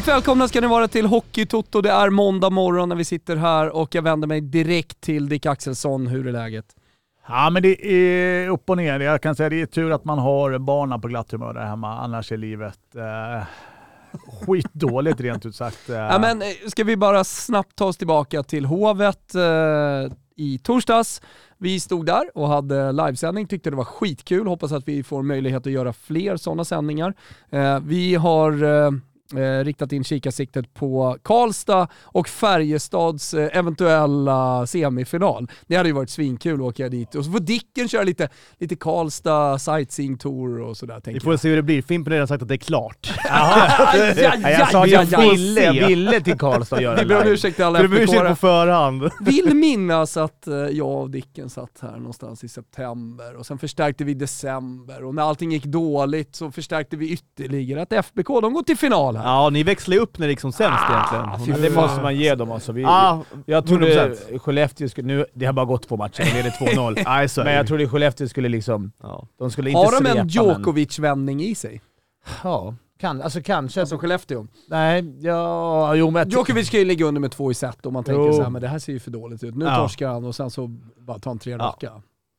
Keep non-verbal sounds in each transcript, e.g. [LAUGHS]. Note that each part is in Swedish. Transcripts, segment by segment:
Varmt välkomna ska ni vara till Hockeytoto. Det är måndag morgon när vi sitter här och jag vänder mig direkt till Dick Axelsson. Hur är läget? Ja, men det är upp och ner. Jag kan säga att det är tur att man har barnen på glatt humör där hemma, annars är livet eh, skitdåligt [LAUGHS] rent ut sagt. Eh. Ja, men, eh, ska vi bara snabbt ta oss tillbaka till Hovet eh, i torsdags. Vi stod där och hade livesändning, tyckte det var skitkul. Hoppas att vi får möjlighet att göra fler sådana sändningar. Eh, vi har eh, riktat in kikarsiktet på Karlstad och Färjestads eh, eventuella semifinal. Det hade ju varit svinkul att åka dit och så får Dicken köra lite, lite Karlstad sightseeing tour och sådär. Vi får se hur det blir. Fimpen har redan sagt att det är klart. [LAUGHS] jag sa att jag ville, jag ville till Karlstad göra Vi ber om ursäkt till alla Du ber ursäkt på förhand. [LAUGHS] Vill minnas att eh, jag och Dicken satt här någonstans i september och sen förstärkte vi i december och när allting gick dåligt så förstärkte vi ytterligare att FBK, de går till final här. Ja, ni växlar upp när det gick som sämst egentligen. fy Ja, det måste man ge dem alltså. Vi, Ja, jag trodde 100%. Skellefteå skulle, nu, det har bara gått två matcher, de leder 2-0. Nej, så är men jag trodde Skellefteå skulle liksom, Ja. de skulle inte Har de svepa, en Djokovic-vändning i sig? Ja, kan, alltså kanske. Alltså Skellefteå. nej, ja, jo men... Djokovic ska ju ligga under med två i set om man tänker Jo. så här, men det här ser ju för dåligt ut. Nu Ja. torskar han och sen så bara tar han tre Ja. raka.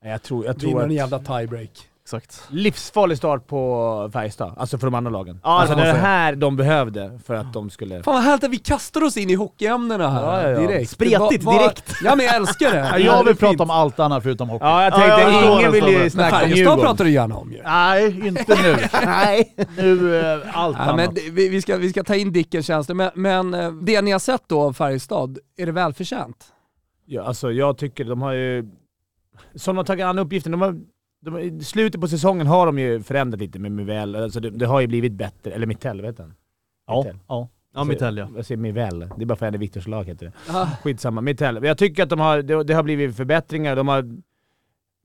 Nej, Jag tror, jag tror Vinner att... en jävla tiebreak. Exakt. Livsfarlig start på Färjestad, alltså för de andra lagen. Ja, alltså det det är det jag här de behövde för att de skulle... Fan vad härligt att vi kastar oss in i hockeyämnena här Ja, ja, ja. direkt. Spretigt, Va- va- direkt. Ja men jag älskar det. [LAUGHS] Ja, Det jag vill prata fint. om allt annat förutom hockey. Ja, jag jag tänkte, förstår ingen vill ju snacka Färjestad Djurgården. pratar du gärna om ju. Nej, inte nu. [LAUGHS] Nej. Nu, eh, allt annat. men vi, vi, ska, vi ska ta in Dickens tjänster, men, men eh, det ni har sett då av Färjestad, är det välförtjänt? Ja, alltså jag tycker de har ju... Som de tagit an uppgiften, de har, de, i slutet på säsongen har de ju förändrat lite med Mivell. Alltså det, det har ju blivit bättre. Eller Mittell, vet han? Ja, ja. Ja, Mitell ja. Jag säger Mivell. Det är bara för att det är Viktors lag heter det. Ah, Skitsamma. Mittell. Men Jag tycker att de har, det, det har blivit förbättringar. De har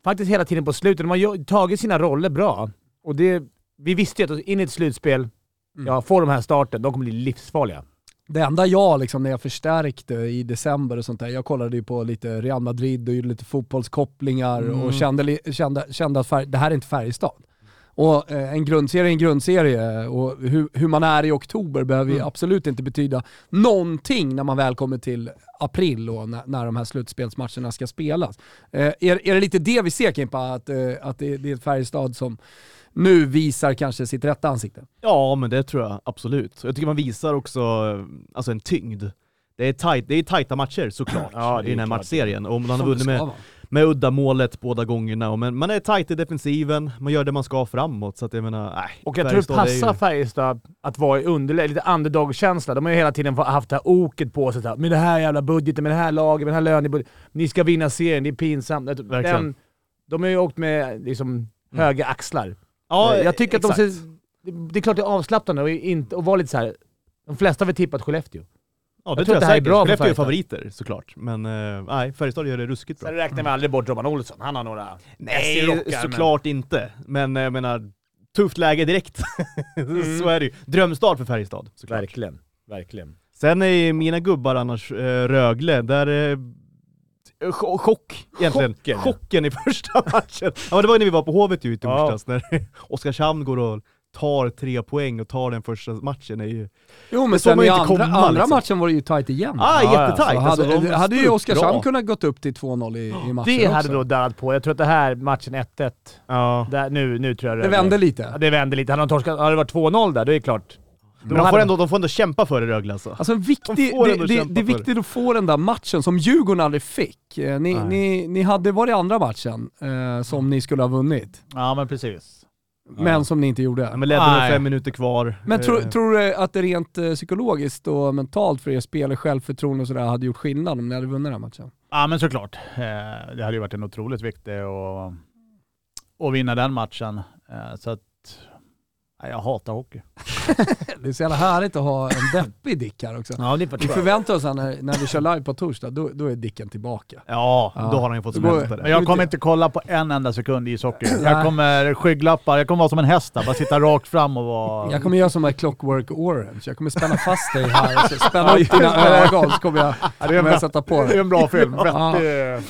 faktiskt hela tiden på slutet, de har tagit sina roller bra. Och det, vi visste ju att in i ett slutspel, Mm. ja, få de här starten, de kommer bli livsfarliga. Det enda jag, liksom, när jag förstärkte i december och sånt där, jag kollade ju på lite Real Madrid och gjorde lite fotbollskopplingar Mm. och kände, kände, kände att färg, det här är inte Färjestad. Och eh, en grundserie är en grundserie och hur, hur man är i oktober behöver ju Mm. absolut inte betyda någonting när man väl kommer till april och när, när de här slutspelsmatcherna ska spelas. Eh, är, är det lite det vi ser Kimpa, att, eh, att det, det är ett Färjestad som nu visar kanske sitt rätta ansikte? Ja, men det tror jag absolut. Jag tycker man visar också alltså, en tyngd. Det är, tight, det är tajta matcher såklart Ja, det är i den här klart. matchserien. Och man har vunnit med, vara. Med udda målet båda gångerna. Och men man är tajt i defensiven, man gör det man ska framåt. Så att jag menar, nej. Och jag tror det Färjestad är ju- passar Färjestad att vara i underläge, lite underdog-känsla. De har ju hela tiden haft det här oket på sig. Med det här jävla budgeten, med det här laget, med den här lönebudgeten. Ni ska vinna serien, det är pinsamt. Verkligen. Den, de har ju åkt med liksom, höga axlar. Ja, jag tycker att de exakt. ser, det, är klart det är avslappnande och, inte, och vara lite så här. De flesta har väl tippat Skellefteå. Ja, det Jag tror jag är säkert. bra Skellefteå är favoriter såklart. Men eh, nej, Färjestad gör det ruskigt bra. Sen räknar vi aldrig bort Robban Olsson. Han har några... Nej, såklart inte. Men eh, jag menar, tufft läge direkt. [LAUGHS] Mm. Så är det ju. Drömstart för Färjestad Men, såklart. verkligen. Verkligen. Sen är mina gubbar annars eh, Rögle, där eh, ch- chock egentligen. Chocken. Chocken i [LAUGHS] första matchen. Ja men det var ju när vi var på Hovet ju i Ja. torsdags, när [LAUGHS] Oskarshamn går och tar tre poäng och tar den första matchen. är ju... Jo men Det sen i andra, komma, andra liksom. matchen var det ju tight igen. Ah, Ja, ja. jättetajt! Så Alltså, hade, de hade ju Oskarshamn bra. kunnat gått upp till 2-0 i, i matchen Det hade också. då darrat på. Jag tror att det här matchen 1-1, Ja. där, nu, nu tror jag Det vände Ja, lite. det vände lite. Hade, de torskat, hade det varit 2-0 där, då är det klart. Men de får, ändå, de får ändå kämpa för det Rögle alltså. Alltså viktig, De det, det, det är det. viktigt att få den där matchen som Djurgården aldrig fick. Eh, Ni, Nej. ni, ni hade varit andra matchen eh, som ni skulle ha vunnit, Ja, men precis. Men som ni inte gjorde. Ja, men ledde med fem minuter kvar. Men tror, Eh, tror du att det rent eh, psykologiskt och mentalt för er spelare, självförtroende och sådär hade gjort skillnad om ni hade vunnit den här matchen? Ja, men såklart. Eh, Det hade ju varit en otroligt viktig att, vinna den matchen. Så att, jag hatar hockey. [LAUGHS] Det är så jävla härligt att ha en deppig Dick här också. Ja, det Vi förväntar oss att när, när vi kör live på torsdag, då, då är Dicken tillbaka. Ja, Ja. då har han ju fått smälta Men det. jag kommer inte kolla på en enda sekund ishockey. Jag kommer skygglappar, jag kommer vara som en häst där, bara sitta rakt fram och vara... Jag kommer göra som med Clockwork Orange, jag kommer spänna fast dig här och så [LAUGHS] spänna ut dina ögon så kommer jag, Ja, det, är kommer en jag bra, sätta på det är dig. en bra film. Ja. Vettig.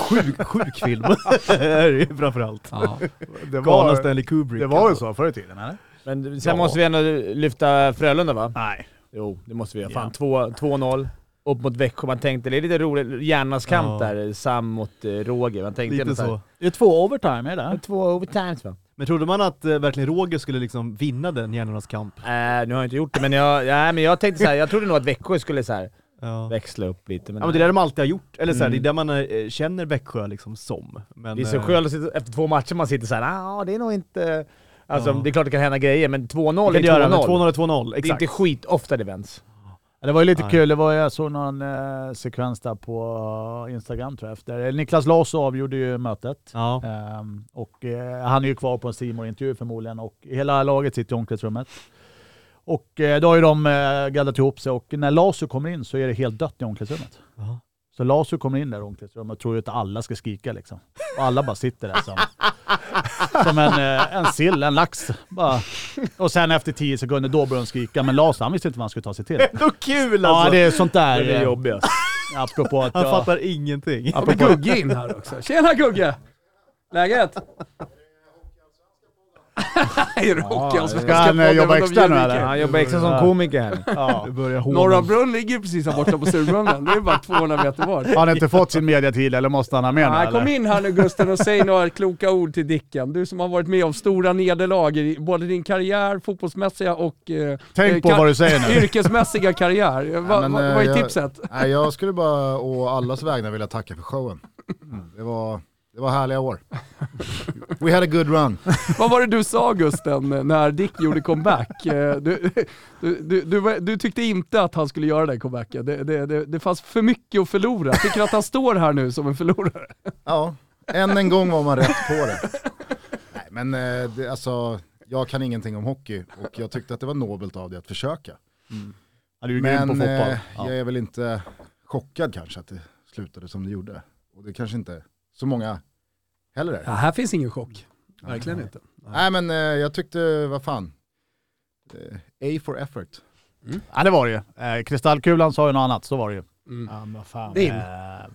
Sjuk, sjuk film. [LAUGHS] det är ju framförallt. Ja. Det Galna var, Stanley Kubrick. det var väl så förr i tiden, eller? Men sen Ja. måste vi ändå lyfta Frölunda va? Nej. Jo, det måste vi göra. Fan, 2 2-0. Upp mot Växjö. Man tänkte, det är lite roligt, hjärnas kamp Ja. där. Sam mot eh, Roger. Man tänkte Lite här, så. Det är två overtime, är det? "Ja, Två overtimes va? Men trodde man att eh, verkligen Roger skulle liksom vinna den hjärnornas kamp? Äh, nu har jag inte gjort det, men jag, [LAUGHS] ja, men jag tänkte så här, jag trodde nog att Växjö skulle så här, Ja. växla upp lite. Men, Ja men det är det de alltid har gjort, eller så här, Mm. det är där man eh, känner Växjö liksom som. Men, det är så eh, skönt efter två matcher man sitter såhär, ja det är nog inte... Alltså Ja. det är klart det kan hända grejer, men 2-0 det är kan det göra, men 2-0. 2-0 är 2-0, Det är exakt. inte skit ofta det vänds. Det var ju lite Nej. kul, det var, jag såg någon eh, sekvens där på eh, Instagram tror jag. Efter. Niklas Larsson avgjorde ju mötet. Ja. Ehm, och eh, han är ju kvar på en simor intervju förmodligen och hela laget sitter i omklädningsrummet. Och eh, då har ju de eh, gaddat ihop sig och när Lasu kommer in så är det helt dött i omklädningsrummet. Ja. Så Lasu kommer in där i omklädningsrummet och tror ju att alla ska skrika liksom. Och alla bara sitter där som, [LAUGHS] som en, eh, en sill, en lax. Bara. Och sen efter tio sekunder då börjar de skrika, men Lasu han visste inte vad han skulle ta sig till. Ändå kul alltså! Ja det är sånt där. Det är eh, jobbigast. Apropå att Han jag, fattar ingenting. Vi Gugge in här också? Tjena Gugge! Läget? [LAUGHS] hockeyallsvenskan? Ska han, eh, jobba extra nu, eller? Han jobbar extra som komiker [LAUGHS] ja. Norra Brunn ligger precis här borta på Sturbrunnen. Det är bara 200 meter bort. Har han inte fått sin mediatid eller måste han ha med nu Nej, kom in här nu Gusten och säg några kloka ord till Dicken. Du som har varit med om stora nederlag i både din karriär, fotbollsmässiga och eh, Tänk på eh, vad du säger nu. yrkesmässiga karriär. Va, men, va, vad är jag- tipset? Nej, jag skulle bara å allas vägnar vilja tacka för showen. Det var, det var härliga år. We had a good run. [LAUGHS] Vad var det du sa Gusten när Dick gjorde comeback? Eh, Du, du, du, du, du tyckte inte att han skulle göra den comebacken. Det, det, det, det fanns för mycket att förlora. Tycker du att han står här nu som en förlorare? Ja, än en gång var man rätt på det. Nej, men eh, det, alltså, jag kan ingenting om hockey och jag tyckte att det var nobelt av dig att försöka. Han är ju grym på Men fotboll. eh, Ja. jag är väl inte chockad kanske att det slutade som det gjorde. Och det kanske inte så många heller är. Ja, här finns ingen chock. Verkligen inte. Nej men eh, jag tyckte, vad fan, eh, A for effort. ja det var det ju. Eh, Kristallkulan sa ju något annat, så var det ju. Mm. Ja, men fan. Din. Eh,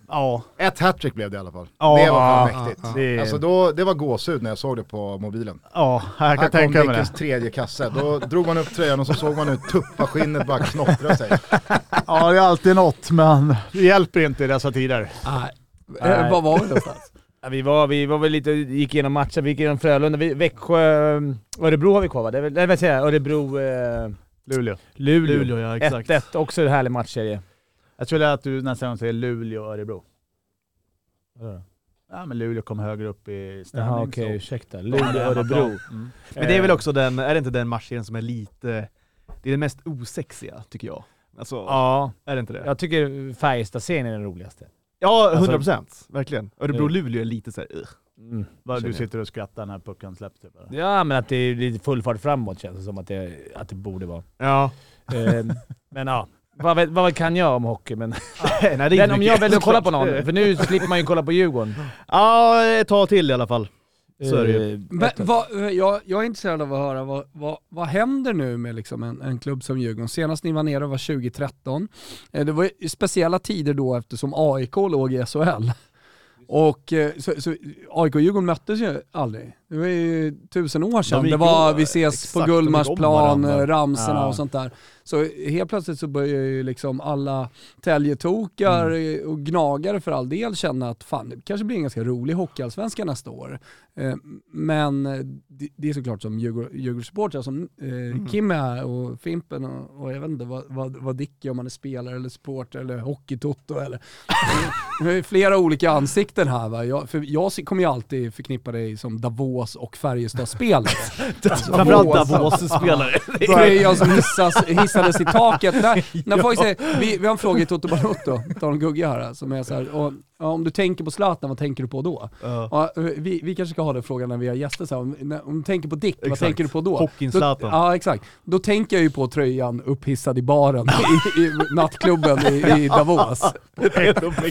ja. Ett hattrick blev det i alla fall. Ja, det var fan ja, mäktigt. ja. Det- Alltså då, det var gåshud när jag såg det på mobilen. ja, jag Här kan kom tänka mig det. Dickens tredje kasse. Då drog man upp tröjan och så såg man hur tuppaskinnet bara knottrade sig. Ja, det är alltid något, men det hjälper inte i dessa tider. Nej. Nej. Eh, Var var vi någonstans? [LAUGHS] Ja, vi, var, vi var väl lite, gick igenom matchen, vi gick igenom Frölunda, vi, Växjö, eh, Örebro har vi kvar va? Det är väl, nej, vad säger jag? Örebro, eh, Luleå. Luleå. Luleå ja, exakt. 1-1, också en härlig matchserie. Jag skulle att du nästa gång säger Luleå och Örebro. Ja, men Luleå kom högre upp i ställning. Jaha okej, så- ursäkta. Ja, Luleå, Örebro. Mm. Men det är väl Eh, också den, är det inte den matchserien som är lite, det är den mest osexiga tycker jag. Alltså, Ja, är det inte det? jag tycker Färjestad-serien är den roligaste. Ja, Alltså- 100% verkligen. Örebro-Luleå är lite såhär, uh. Mm. Du sitter och skrattar när pucken släpps typ? eller? Ja, men att det är lite full fart framåt känns det som att det, att det borde vara. Ja. Eh, men ja, vad, vet- vad kan jag om hockey? Men Nej, det är inte den, om jag väljer att kolla på någon, [LAUGHS] för nu slipper man ju kolla på Djurgården. Ja, tag till i alla fall. Så är det ju. Eh, Men, vad, eh, jag, jag är intresserad av att höra, vad, vad, vad händer nu med liksom en, en klubb som Djurgården? Senast ni var nere var 2013. Eh, Det var ju speciella tider då eftersom AIK låg i SHL. Och så, så AIK och Djurgården möttes ju aldrig. Det var ju tusen år sedan. De Det var vi ses exakt, på Gullmarsplan, ramserna Ja. och sånt där. Så helt plötsligt så börjar ju liksom alla täljetokar Mm. och gnagare för all del känna att fan det kanske blir en ganska rolig hockeyallsvenska nästa år. Eh, Men eh, det- det är såklart som Djurgård- Djurgårdssupportrar som eh, Mm. Kim är här och Fimpen och, och jag vet inte vad, vad, vad Dick är om man är spelare eller supporter eller hockeytoto eller... [LAUGHS] Det är flera olika ansikten här va. Jag, för jag kommer ju alltid förknippa dig som Davos och Färjestad-spelet. [LAUGHS] Framförallt Davos. Davos-spelare. [LAUGHS] Tröjan som hissas, hissades i taket. När, när folk säger, vi, vi har en fråga i Toto Balotto, tar en Gugge här, som är så här, och, om du tänker på Zlatan, vad tänker du på då? Ja. Ja, vi, vi kanske ska ha den frågan när vi har gäster, så här, om, när, om du tänker på Dick, vad Exakt. tänker du på då? Hockeyn Då, Zlatan. ja exakt. Då tänker jag ju på tröjan upphissad i baren [LAUGHS] i, i nattklubben i, i Davos.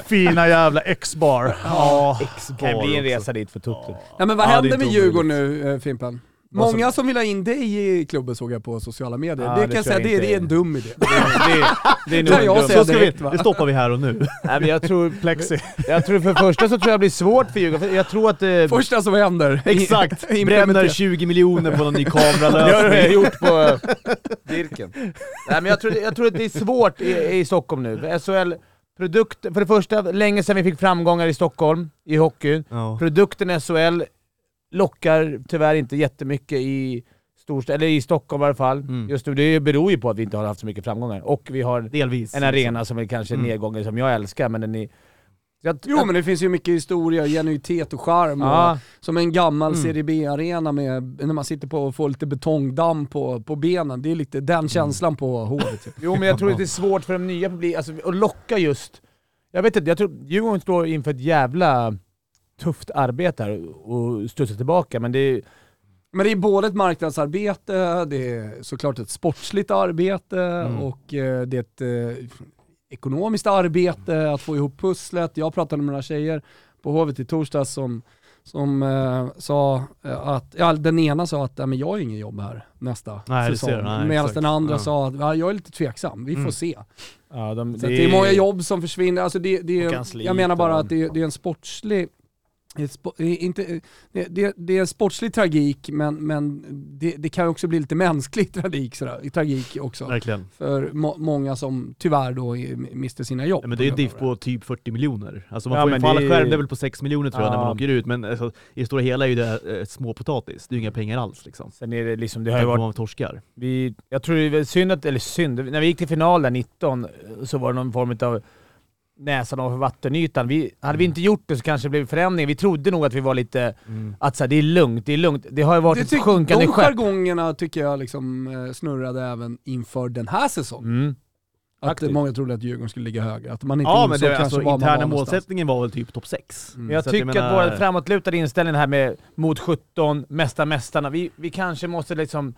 Fina jävla X-bar. Ja. kan ju bli en resa dit för Toto. Nej men vad Ja, händer med Djurgården nu eh, Fimpen? Många som vill ha in dig i klubben såg jag på sociala medier. Ja, det det kan jag säga, jag det, det är en dum idé. det, det är nog en dum- säga Så ska vi, det stoppar vi här och nu. Nej, men jag tror... Plexi. Jag tror för det första så tror jag det blir svårt för Djurgården. Jag tror att... Eh, Första som händer. Exakt! [LAUGHS] Bränner Implementera. 20 miljoner på någon ny det har kameralösning. jag gjort på Dirken. Nej men jag tror, jag tror att det är svårt i, i Stockholm nu. SHL, produkt, för det första, länge sedan vi fick framgångar i Stockholm, i hockeyn. Ja. Produkten SHL lockar tyvärr inte jättemycket i storstad, eller i Stockholm i alla fall. Mm. Just nu, det beror ju på att vi inte har haft så mycket framgångar. Och vi har Delvis. en arena som är kanske Mm. nedgången som jag älskar, men den är... Jag, Jo men det finns ju mycket historia, genuitet och charm. Och, som en gammal Mm. Serie B-arena med, när man sitter på och får lite betongdamm på, på benen. Det är lite Mm. den känslan på Hovet. typ. Jo men jag tror att det är svårt för de nya publik, alltså att locka just... Jag vet inte, jag tror Djurgården står inför ett jävla tufft arbete här och studsa tillbaka, men det är... Men det är både ett marknadsarbete, det är såklart ett sportsligt arbete Mm. och eh, det är ett eh, ekonomiskt arbete att få ihop pusslet. Jag pratade med några tjejer på Hovet i torsdags som, som eh, sa eh, att, ja, den ena sa att "Ja, men jag har ingen jobb här nästa Nej, säsong. Nej, Medan exakt. den andra Ja. sa att ja, jag är lite tveksam, vi får Mm. se. Ja, de, det, det är många jobb som försvinner. Alltså det, det, är- jag menar bara att det, det är en sportslig inte, det, det, det är en sportslig tragik men, men det, det kan också bli lite mänsklig [LAUGHS] tragik, sådär, tragik också. Verkligen. För må, många som tyvärr då mister sina jobb. Ja, men det är diff på typ 40 miljoner. Alltså man Ja, får falla det är- skärm, det är väl på 6 miljoner tror jag när man åker ut, men alltså, i det stora hela är ju det eh, småpotatis. Det är ju inga pengar alls liksom. Sen är det liksom, det har ju varit... man torskar. Vi, jag tror det är synd att, eller synd, när vi gick till final där 19 så var det någon form av näsan ovanför vattenytan. Vi, hade vi inte gjort det så kanske det blev förändring. Vi trodde nog att vi var lite, att så här, det är lugnt, det är lugnt. Det har ju varit Det ett sjunkande de skepp. jargongerna tycker jag liksom eh, snurrade även inför den här säsongen. Mm. Att många trodde att Djurgården skulle ligga högre. Att man inte Ja men det, kanske alltså, var man interna var målsättningen var väl typ topp 6. Mm. Jag Så att jag tycker att menar- vår framåtlutade inställning här med mot 17, mesta mästarna, vi, vi kanske måste liksom...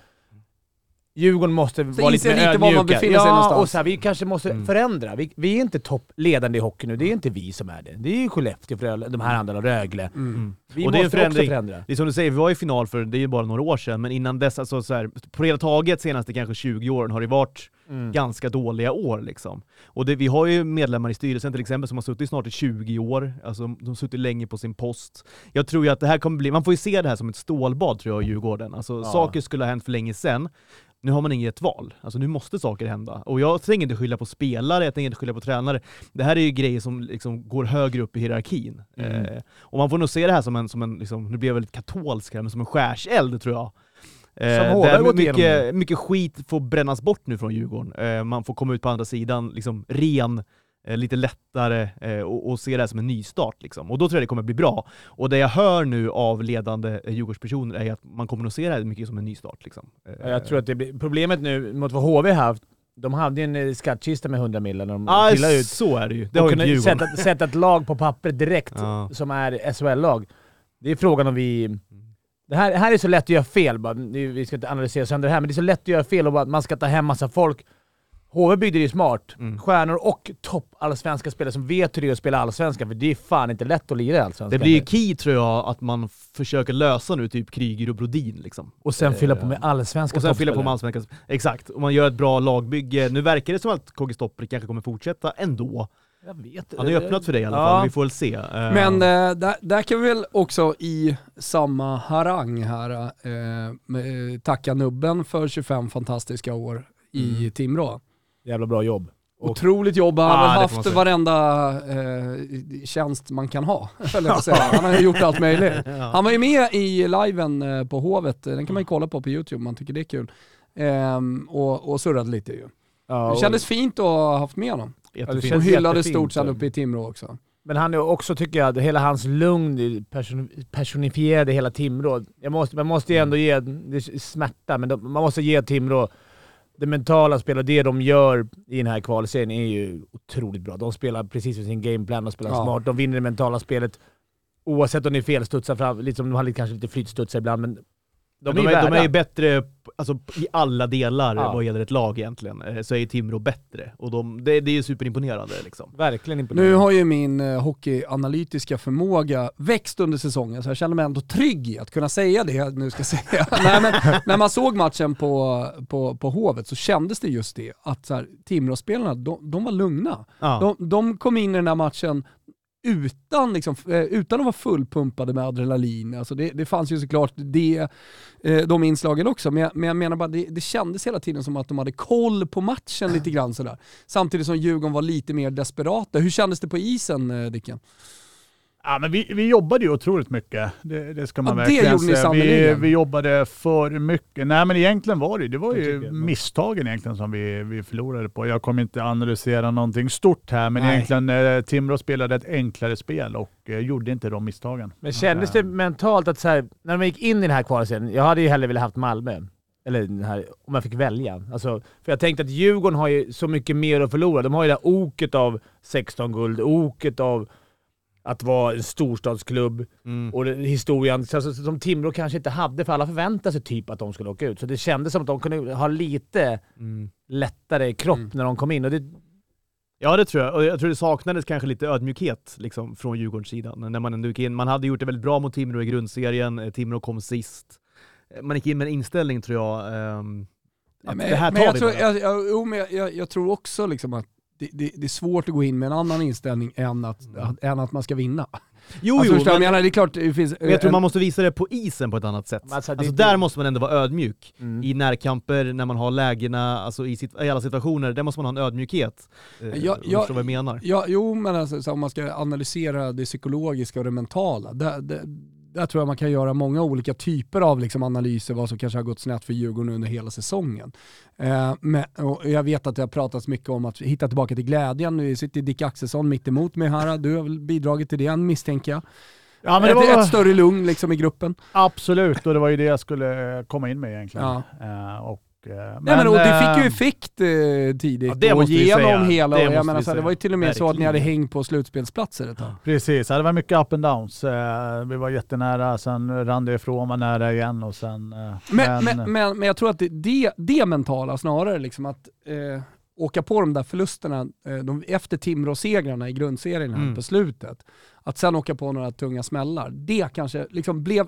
Djurgården måste vara lite mer lite var man befinner sig ja, någonstans. och så här, vi kanske måste Mm. förändra. Vi, vi är inte toppledande i hockey nu, det är inte vi som är det. Det är ju Skellefteå, Frölunda, de här andra, Rögle. Mm. Vi Och det är måste också förändra. Det är som du säger, vi var i final för, det är ju bara några år sedan, men innan dess, alltså så här, på hela taget senaste kanske 20 åren har det varit Mm. ganska dåliga år liksom. Och det, vi har ju medlemmar i styrelsen till exempel som har suttit snart i 20 år, alltså de har suttit länge på sin post. Jag tror ju att det här kommer bli, man får ju se det här som ett stålbad tror jag i Djurgården. Alltså Ja. saker skulle ha hänt för länge sedan. Nu har man inget val, alltså nu måste saker hända. Och jag tänker inte skylla på spelare, jag tänker inte skylla på tränare. Det här är ju grejer som liksom går högre upp i hierarkin. Mm. Eh, och man får nog se det här som en, som en liksom, nu blir jag väldigt katolsk här, men som en skärseld tror jag. Eh, där mycket, mycket skit får brännas bort nu från Djurgården. Eh, man får komma ut på andra sidan, liksom ren, lite lättare eh, och, och se det här som en nystart. Liksom. Och då tror jag det kommer bli bra. Och det jag hör nu av ledande eh, Djurgårdspersoner är att man kommer nog se det här mycket som en nystart. Liksom. Eh, Ja, Jag tror att det blir, problemet nu mot vad HV haft, de hade ju en eh, skattkista med 100 miljoner de ah, ut. så är det ju. Det har ju sätta, sätta ett lag på papper direkt Ja. som är SHL-lag. Det är frågan om vi... Det här, det här är så lätt att göra fel, bara. Vi ska inte analysera sönder det här, men det är så lätt att göra fel och bara, att man ska ta hem massa folk. HV byggde det ju smart. Mm. Stjärnor och topp allsvenska spelare som vet hur det är att spela allsvenskan, för det är fan inte lätt att lira i allsvenskan. Det blir ju key tror jag, att man försöker lösa nu typ Kryger och Brodin. Liksom. och sen fylla på med allsvenska Och sen fylla på med allsvenskan. Exakt, och man gör ett bra lagbygge. Nu verkar det som att KG Stopper kanske kommer fortsätta ändå. Jag vet Han har ju öppnat för det i alla Ja. fall, vi får väl se. Eh, Men eh, där, där kan vi väl också i samma harang här eh, eh, tacka Nubben för 25 fantastiska år i Mm. Timrå. Jävla bra jobb. Och- Otroligt jobb, han har haft varenda eh, tjänst man kan ha. [LAUGHS] Han har gjort allt möjligt. [LAUGHS] Han var ju med i liven eh, på Hovet, den kan man ju kolla på på YouTube om man tycker det är kul. Ehm, och, och surrade lite ju. Ja, Det kändes fint att ha haft med honom. Jättefint. Och hyllades stort sen så. uppe i Timrå också. Men han är också, tycker jag, hela hans lugn person, personifierade hela Timrå. Jag måste, man måste ju ändå ge, det är smärta, men man måste ge Timrå det mentala spelet det de gör i den här kvalserien är ju otroligt bra. De spelar precis för sin gameplan, de spelar Ja. smart, de vinner det mentala spelet oavsett om det är felstudsar fram, lite som de hade kanske lite flytstudsar ibland, men De, De, är, är, de är ju bättre alltså, i alla delar Ja. vad gäller ett lag egentligen. Eh, Så är ju Timrå bättre. Och de, det, det är ju superimponerande liksom. Verkligen imponerande. Nu har ju min eh, hockeyanalytiska förmåga växt under säsongen så jag känner mig ändå trygg i att kunna säga det jag nu ska [LAUGHS] säga. Nej, men, när man såg matchen på, på, på Hovet så kändes det just det, att Timrå-spelarna, de, de var lugna. Ja. De, de kom in i den här matchen utan, liksom, eh, utan att vara fullpumpade med adrenalin. Alltså det, det fanns ju såklart det, eh, de inslagen också, men jag, men jag menar bara det, det kändes hela tiden som att de hade koll på matchen lite grann sådär. Samtidigt som Djurgården var lite mer desperata. Hur kändes det på isen eh, Dicken? Ja, men vi, vi jobbade ju otroligt mycket. Det, det ska man Ja, verkligen säga. Vi, vi jobbade för mycket. Nej men egentligen var det det var Jag ju misstagen egentligen som vi, vi förlorade på. Jag kommer inte analysera någonting stort här, men Nej. egentligen eh, Timrå spelade ett enklare spel och eh, gjorde inte de misstagen. Men kändes det mentalt att så här, när man gick in i den här kvalserien, jag hade ju hellre velat haft Malmö. Eller här, om jag fick välja. Alltså, för jag tänkte att Djurgården har ju så mycket mer att förlora. De har ju det där oket av 16 guld, oket av att vara en storstadsklubb Mm. och historien så- så- som Timrå kanske inte hade, för alla förväntade sig typ att de skulle åka ut. Så det kändes som att de kunde ha lite Mm. lättare kropp Mm. när de kom in. Och det, Ja det tror jag, och jag tror det saknades kanske lite ödmjukhet liksom, från Djurgårdens sida. När man ändå gick in, man hade gjort det väldigt bra mot Timrå i grundserien, Eh, Timrå kom sist. Eh, Man gick in med en inställning tror jag, ehm, att men, det här tar men jag vi tror, jag, jag, jo, men jag, jag, jag tror också liksom att det, det, det är svårt att gå in med en annan inställning än att, att, än att man ska vinna. [LAUGHS] Jo, alltså, jo, men, jag menar, det är klart det finns... men jag tror en- man måste visa det på isen på ett annat sätt. Alltså, Alltså, där måste man ändå vara ödmjuk. mm. I närkamper, när man har lägena, alltså i, sit- i alla situationer, där måste man ha en ödmjukhet. Eh, Ja, om du ja, förstår vad jag menar. Ja, jo, men alltså, så om man ska analysera det psykologiska och det mentala, där, där, där tror jag man kan göra många olika typer av liksom, analyser vad som kanske har gått snett för Djurgården under hela säsongen. Eh, men, jag vet att det har pratats mycket om att hitta tillbaka till glädjen. Nu sitter Dick Axelsson mitt emot mig här, du har väl bidragit till det misstänker jag. Ja, men det ett, var ett större lugn liksom i gruppen. absolut, och det var ju det jag skulle eh, komma in med egentligen. Ja. Eh, och, men, Nej, men, och det fick ju eh, effekt eh, tidigt Ja, det och genom hela, Det och jag menar, så här, det var ju till och med så att ni hade Verkligen. hängt på slutspelsplatser ett tag. Precis, det var mycket up and downs. Eh, vi var jättenära, sen rann det ifrån, var nära igen och sen... eh, Men, men, men, men jag tror att det, det, det mentala snarare, liksom att eh, åka på de där förlusterna eh, de, efter Timrå-segrarna i grundserien här Mm. på slutet, att sen åka på några tunga smällar, det kanske liksom blev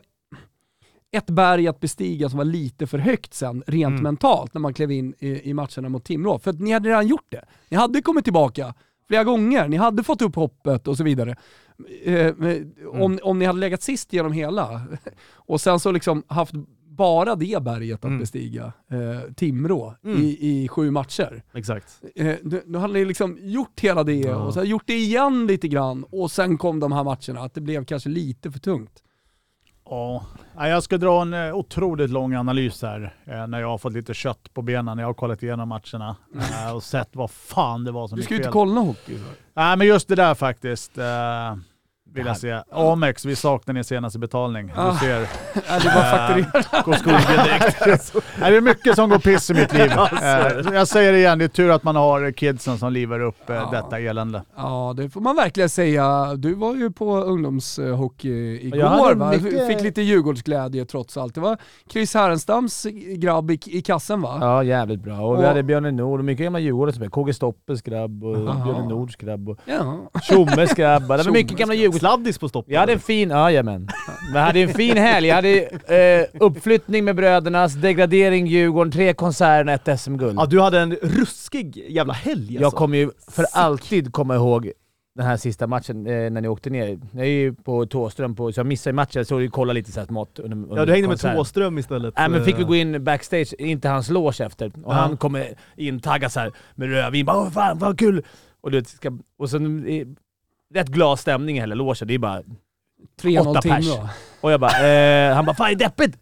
ett berg att bestiga som var lite för högt sen, rent Mm. mentalt, när man klev in i, i matcherna mot Timrå. För att ni hade redan gjort det. Ni hade kommit tillbaka flera gånger, ni hade fått upp hoppet och så vidare. Eh, om, om ni hade legat sist genom hela, [LAUGHS] och sen så liksom haft bara det berget att Mm. bestiga, eh, Timrå, Mm. i, i sju matcher. Exakt. Eh, då, då hade ni liksom gjort hela det Ja. och så gjort det igen lite grann och sen kom de här matcherna, att det blev kanske lite för tungt. Ja, Ja, jag ska dra en eh, otroligt lång analys här eh, när jag har fått lite kött på benen. Jag har kollat igenom matcherna eh, och sett vad fan det var som Du gick ska ju inte fel. kolla hockey. Nej, men just det där faktiskt. Eh, vill jag se. Amex, vi saknar din senaste betalning. Ah. Du ser, [LAUGHS] Nej, det var fakturera. går skogen direkt. [LAUGHS] Nej, det är mycket som går piss i mitt liv. [LAUGHS] Eh, jag säger det igen, det är tur att man har kidsen som livar upp eh, Ja. detta elände. Ja, det får man verkligen säga. Du var ju på ungdomshockey igår mycket- Fick lite Djurgårdsglädje trots allt. Det var Chris Härenstams grabb i, i kassen va? Ja, jävligt bra. Och vi Och- hade Björne Nord och mycket gamla Djurgårdare som spelade. KG Stoppes grabb och Aha. Björne Nords grabb och Ja. Tjommes grabb. Det var mycket gamla grabb. Sladdis på stopp. Jag hade en fin, ja, jajamän. Men jag hade en fin helg. Jag hade eh, uppflyttning med brödernas, degradering Djurgården, tre konserter, ett SM-guld. Ja, du hade en ruskig jävla helg Jag alltså. kommer ju för alltid komma ihåg den här sista matchen eh, när ni åkte ner. Jag är ju på Tåström, på, så jag missade matchen, så jag kollade lite så här smått under, under Ja, du hängde med konserten. Thåström istället. Nej men fick vi gå in backstage, inte hans loge efter. Och Ja. han kommer in taggad så här med rödvin, bara fan vad kul! Och, du vet, ska, och sen rätt glad stämning i hela logen, det är bara... 3-0 Åtta pers. Och jag bara, [LAUGHS] eh, han bara 'Fan det är deppigt!'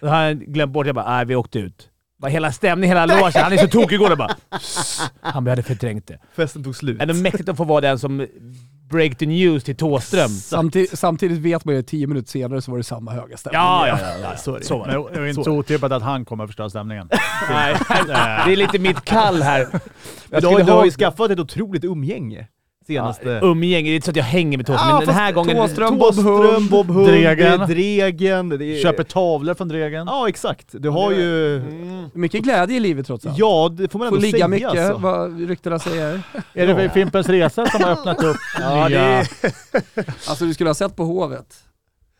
Och han hade glömt bort, jag bara 'Nej vi åkte ut' bara hela stämningen, hela logen, han är så tokig igår. Jag bara "Sss." [LAUGHS] Han bara 'Jag hade förträngt det' Festen tog slut. Ändå mäktigt att få vara den som break the news till Thåström. Samtidigt, samtidigt vet man ju att tio minuter senare så var det samma höga stämning. Ja, ja, ja, ja. så är det. Så var Men det. det är inte Så. otippat att han kommer att förstöra stämningen. [LAUGHS] Nej, det är lite mitt kall här. Men Jag du, har, du har ha- ju skaffat ett otroligt umgänge. Senaste... Ja, umgänge, det är inte så att jag hänger med Thåström, Ja, men den här gången... Thåström, Bob Hund, Bob Hund, Dregen. det är Dregen. Det är... Köper tavlor från Dregen. Ja, exakt. Du har ju... Mm. Mycket glädje i livet trots allt. Ja, det får man Får ändå ligga säga mycket, alltså. vad ryktena säger. [LAUGHS] Är det Fimpens Resa som har öppnat upp [LAUGHS] Ja, nya... det- Alltså du skulle ha sett på Hovet.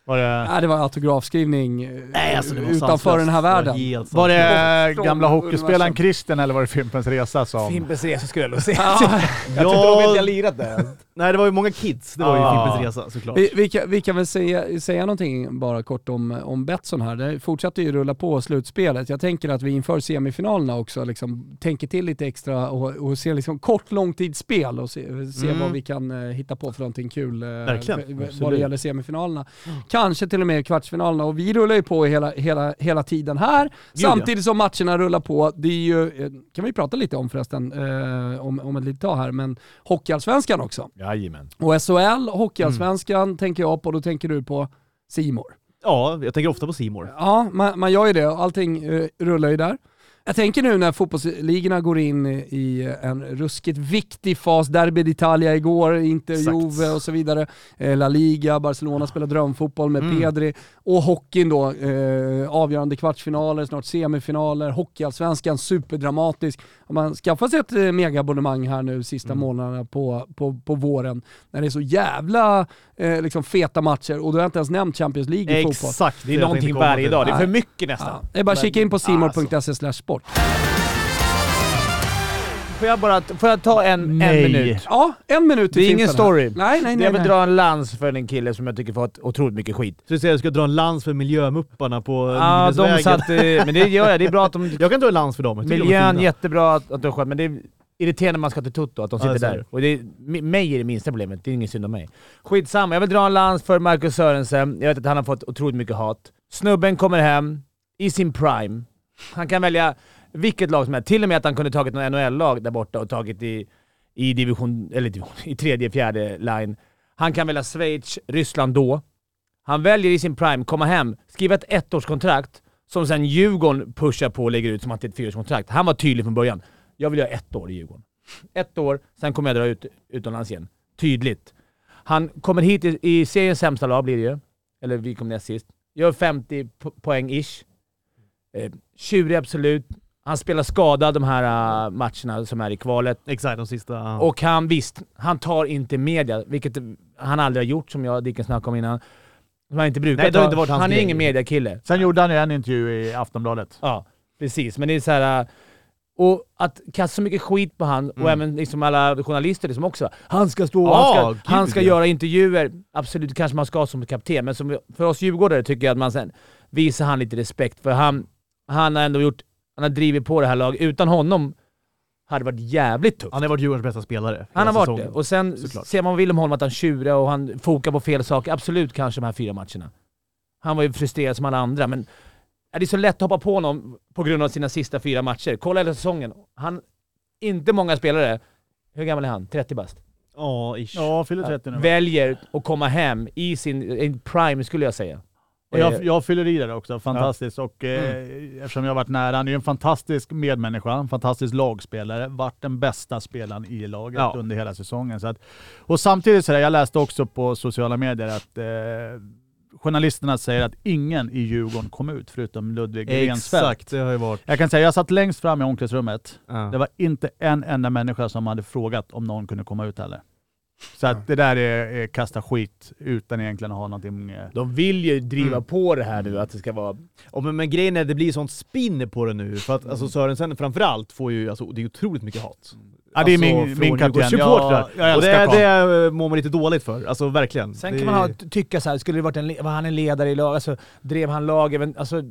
Var det, Nej, det var autografskrivning eh, Nej, alltså, det var utanför den här Det var världen. helt var det gamla hockeyspelaren. Christian eller var det Fimpens Resa som... Fimpens Resa skulle jag nog säga. Ja, Jag tror de inte Ja, har lirat där. nej det var ju många kids, det var ju. Fimpens Resa såklart. vi, vi, kan, vi kan väl säga, säga någonting bara kort om, om Betsson här. Det fortsätter ju rulla på slutspelet. Jag tänker att vi inför semifinalerna också liksom, tänker till lite extra och, och ser liksom kort långtidsspel och se, se Mm. vad vi kan eh, hitta på för någonting kul eh, Verkligen. vad det gäller semifinalerna. Kanske till och med kvartsfinalerna och vi rullar ju på hela, hela, hela tiden här ja. samtidigt som matcherna rullar på. Det är ju, eh, kan vi prata lite om förresten eh, om, om ett litet tag här, men Hockeyallsvenskan också. Jajamän. Och SHL, Hockeyallsvenskan tänker jag på, då tänker du på Simor. Ja, jag tänker ofta på Simor. Ja, man, man gör ju det. Allting eh, rullar ju där. Jag tänker nu när fotbollsligorna går in i en ruskigt viktig fas, Derby d'Italia igår, Inter, Exakt. Juve och så vidare. Eh, La Liga, Barcelona spelar drömfotboll med Mm. Pedri. Och hockeyn då, eh, avgörande kvartsfinaler, snart semifinaler, Hockeyallsvenskan, superdramatisk. Om man skaffar sig ett eh, megaabonnemang här nu sista Mm. månaderna på, på, på våren, när det är så jävla eh, liksom feta matcher, och då har inte ens nämnt Champions League i fotboll. Exakt. Det är någonting varje dag, det är för mycket nästan. Ja, det är bara att kika in på simor.se Alltså. sport. Får jag bara får jag ta en, en Nej. minut? Ja, en minut Det är ingen story. Nej, nej, nej. jag vill nej. dra en lans för en kille som jag tycker fått otroligt mycket skit. Så du säger att du ska dra en lans för miljömupparna på Ja, de satt, eh, men det gör jag. Det är bra att de... Jag kan dra en lans för dem. Jag de Miljön, fina. jättebra att, att de sköt, men det är irriterande när man ska till Toto, att de Ja, sitter jag ser där. det. Och det är, mi- mig är det minsta problemet, det är ingen synd om mig. Skitsamma, jag vill dra en lans för Marcus Sörensen. Jag vet att han har fått otroligt mycket hat. Snubben kommer hem i sin prime. Han kan välja vilket lag som helst. Till och med att han kunde tagit något NHL-lag där borta och tagit i, i division, eller division, i tredje, fjärde line. Han kan välja Schweiz, Ryssland då. Han väljer i sin prime komma hem, skriva ett ettårskontrakt som sen Djurgården pushar på och lägger ut som att det är ett fyraårskontrakt. Han var tydlig från början. Jag vill göra ett år i Djurgården. Ett år, sen kommer jag dra ut utomlands igen. Tydligt. Han kommer hit i, i seriens sämsta lag blir det ju. Eller vi kom näst sist. Gör 50 po- poäng ish. Eh, tjurig absolut. Han spelar skadad de här uh, matcherna som är i kvalet. Exakt, de sista... Och han visst, han tar inte media, vilket han aldrig har gjort som jag och Dicken snackade om innan. Som han inte brukar Nej, det har inte varit hans Han är grej. ingen mediakille. Sen gjorde han ju en intervju i Aftonbladet. Ja, precis. Men det är så här. äh, Och att kasta så mycket skit på han, och Mm. även liksom alla journalister liksom också. Han ska stå, Ja, han ska, han ska ja. göra intervjuer. Absolut, kanske man ska som kapten, men som, för oss djurgårdare tycker jag att man sen visar han lite respekt. För han, han har ändå gjort, han har drivit på det här laget. Utan honom hade det varit jävligt tufft. Han har varit Djurgårdens bästa spelare. Han har hela varit säsongen. det. Och sen Såklart. ser man vad vill om honom, att han tjurar och han fokar på fel saker. Absolut kanske de här fyra matcherna. Han var ju frustrerad som alla andra, men är det är så lätt att hoppa på honom på grund av sina sista fyra matcher. Kolla hela säsongen. Han, inte många spelare, hur gammal är han? 30 bast? Ja, ish. Ja, fyller 30 nu. Väljer att komma hem i sin in prime, skulle jag säga. Och Eh, jag, jag fyller i där också, fantastiskt. Och, eh, Eftersom jag har varit nära, han är ju en fantastisk medmänniska, en fantastisk lagspelare, varit den bästa spelaren i laget Ja. under hela säsongen. Så att, och samtidigt, så där, jag läste också på sociala medier att eh, journalisterna säger att ingen i Djurgården kom ut förutom Ludvig Rensfeldt. Exakt, det har ju varit... Jag kan säga, jag satt längst fram i omklädningsrummet. Ja. Det var inte en enda människa som hade frågat om någon kunde komma ut heller. Så att det där är, är kasta skit utan egentligen att ha någonting... eh, De vill ju driva Mm. på det här nu, att det ska vara... Och men, men grejen är, det blir sånt spinn på det nu, för att alltså, Sörensen framförallt får ju, alltså, det är otroligt mycket hat. Ja, det är Alltså, min, min kapten. Djurgårdssupportrar. Jag, och det, det mår man lite dåligt för, alltså verkligen. Sen det, kan man ha, tycka så här, skulle det varit en, var han en ledare i lag? Alltså, drev han laget? Alltså,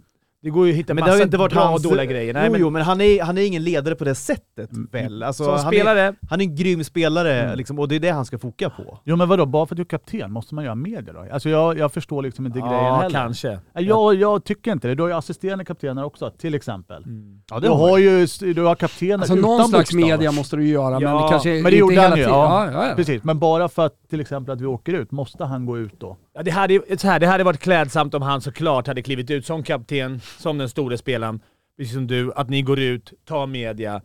det går ju att hitta men det massa har ju inte varit bra hans... och dåliga grejer. Nej, jo, men, jo, men han är, han är ingen ledare på det sättet Mm. väl? Alltså, som han, är, spelare, han är en grym spelare, Mm. liksom, och det är det han ska foka på. Jo men vadå, bara för att du är kapten, måste man göra media då? Alltså jag, jag förstår liksom inte grejen ja, heller. kanske. Nej, Jag, jag tycker inte det. Du har ju assisterande kaptener också, till exempel. Mm. Ja, Du har ju du har kaptener Alltså utan någon slags bokstäver. media måste du ju göra, men Ja, det kanske men det inte gjorde hela han ju, tiden. ja. Ja, ja, ja. Precis, men bara för att till exempel att vi åker ut, måste han gå ut då? Ja, det, hade, ju- så här, det hade varit klädsamt om han såklart hade klivit ut som kapten, som den store spelaren, precis som du, att ni går ut, tar media.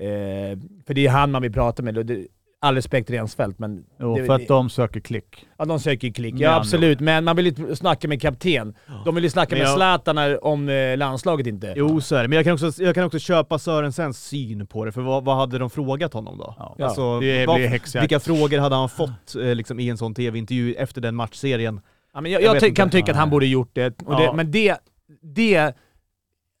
Eh, för det är han man vill prata med. Det, all respekt till Rensfeldt, men... Jo, det- för att det- de söker klick. Ja, de söker klick. Ja, absolut. Men man vill ju snacka med kapten. De vill ju snacka Men med jag- Zlatan om eh, landslaget inte. Jo så är det, men jag kan också, jag kan också köpa Sörensens syn på det, för vad, vad hade de frågat honom då? Ja. Alltså, Det vad- blir vilka frågor hade han fått eh, liksom, i en sån tv-intervju efter den matchserien? Ja, men jag Jag jag ty- kan tycka att han borde gjort det, och det Ja. men det, det,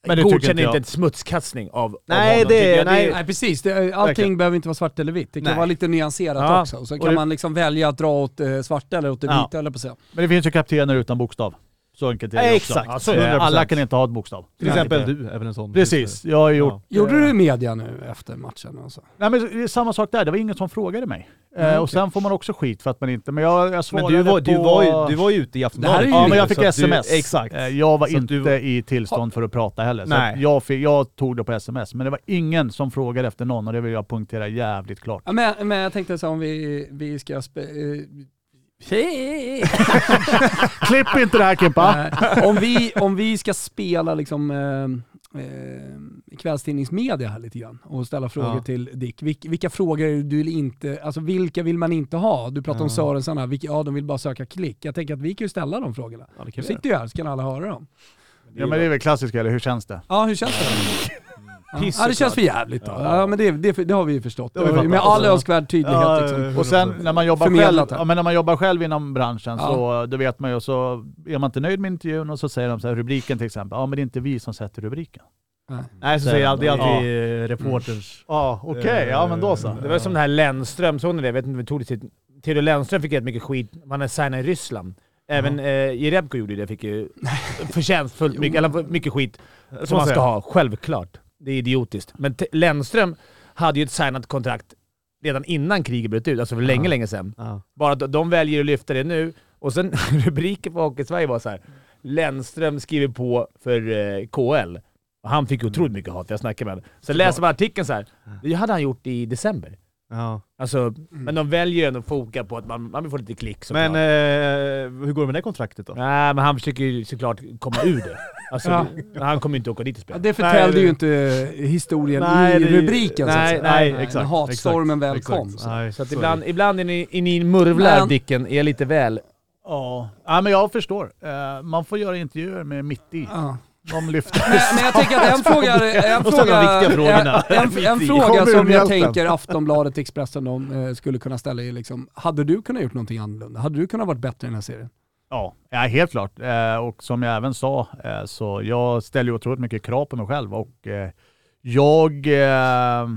Men det tycker godkänner inte inte jag. ett smutskastning av, Nej, av honom. det- jag. nej. Nej precis, det, allting Verkligen. behöver inte vara svart eller vitt. Det kan Nej. vara lite nyanserat Ja. också. Så Och kan det- man liksom välja att dra åt det svarta eller åt det Ja. vita eller på säga. Men det finns ju kaptener utan bokstav. Så enkelt är det Nej, också. exakt. Ja, så är det. Eh, Alla 100%. kan inte ha ett bokstav. Till Nej, exempel inte. du väl en sån? Precis, jag har gjort... Gjorde eh, du media nu efter matchen? Alltså? Nej men det är samma sak där, det var ingen som frågade mig. Eh, Mm, och sen får man också skit för att man inte... Men jag, jag Men svarade du var, på... du, var ju, du var ju ute i Aftonbladet. Ja men jag fick Så att du- sms. exakt. Eh, Jag var Så inte du var- i tillstånd för att prata heller. Så Nej. att jag, fick, jag tog det på sms. Men det var ingen som frågade efter någon och det vill jag punktera jävligt klart. Ja, men, men jag tänkte så om vi, vi ska... Spe, eh, [LAUGHS] Klipp inte det här Kimpa! Eh, om, vi, om vi ska spela liksom, eh, eh, kvällstidningsmedia här lite grann och ställa frågor Ja. till Dick. Vilk, vilka frågor du vill inte, alltså vilka vill man inte ha? Du pratar om Ja. Sörensen här, vilka, ja de vill bara söka klick. Jag tänker att vi kan ju ställa de frågorna. Ja, det Du kan vi sitter ju här så kan alla höra dem. Ja men det är väl klassiskt eller hur känns det? Ja, hur känns det? [LAUGHS] Piss ja det känns för jävligt då. Ja, men det, det, det har vi ju förstått. Det har vi fattat. Med all önskvärd tydlighet Ja, liksom. Och sen när man jobbar själv, Förmedlat ja, men när man jobbar själv inom branschen Ja. så då vet man ju, så är man inte nöjd med intervjun och så säger de så här, rubriken till exempel, ja men det är inte vi som sätter rubriken. Nej. Nej, så säger alltid, alltid Ja. reporters. Ja okej, ja men då så. Det var som det här Lennström, såg ni det? Jag vet inte om vi tog det till... Theodor Lennström fick rätt mycket skit, han är signad i Ryssland. Även eh, Jerebko gjorde det, fick ju [LAUGHS] förtjänstfullt mycket, eller mycket skit som man ska ha, självklart. Det är idiotiskt. Men T- Lennström hade ju ett signat kontrakt redan innan kriget bröt ut, alltså för länge, länge sedan. Ja. Bara att de väljer att lyfta det nu, och sen [LAUGHS] rubriken på Hockey-Sverige var så här. Lennström skriver på för eh, KL. Och han fick otroligt mycket hat, jag snackade med honom. Så läser man artikeln så här. det hade han gjort i december. Ja. Alltså, Men de väljer ju ändå att foka på att man, man vill få lite klick såklart. Men eh, hur går det med det kontraktet då? Nej, men han försöker ju såklart komma ur det. [LAUGHS] Alltså, Ja. Han kommer ju inte åka dit och Ja, spela. det förtällde ju inte historien Nej, i det- rubriken så att nej, säga. nej, När exakt, hatstormen exakt, väl exakt. kom. Så. Nej, Så att så ibland, ibland är ni, är ni murvlar, Men- Dicken, är lite väl... Ja. ja, men jag förstår. Eh, man får göra intervjuer med mitt i. Ja. De lyfter. Men, men jag tänker att en fråga, en fråga, en, en, fråga som jag tänker Aftonbladet, Expressen de, eh, skulle kunna ställa är liksom, hade du kunnat gjort någonting annorlunda? Hade du kunnat varit bättre i den här serien? Ja, ja helt klart. Eh, och som jag även sa, eh, så jag ställer otroligt mycket krav på mig själv och jag eh,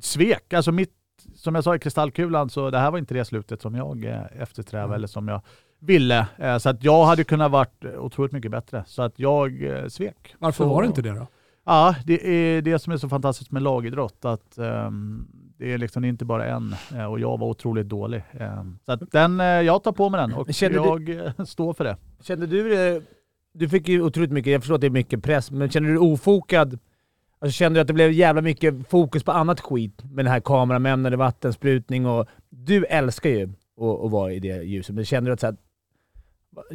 svek. Alltså mitt, som jag sa i kristallkulan, så det här var inte det slutet som jag eftersträvade Mm. eller som jag ville. Eh, så att jag hade kunnat varit otroligt mycket bättre. Så att jag eh, svek. Varför så, var det inte det då? Ja, det är det som är så fantastiskt med lagidrott. Att ehm, det är liksom inte bara en eh, och jag var otroligt dålig. Ehm, så att den, jag tar på mig den och Kände du- jag eh, [LAUGHS] står för det. Kände du det... Du fick ju otroligt mycket, jag förstår att det är mycket press, men kände du dig ofokad? Alltså kände du att det blev jävla mycket fokus på annat skit med den här kameramän, vattensprutning och... Du älskar ju att, att vara i det ljuset, men kände du att så här,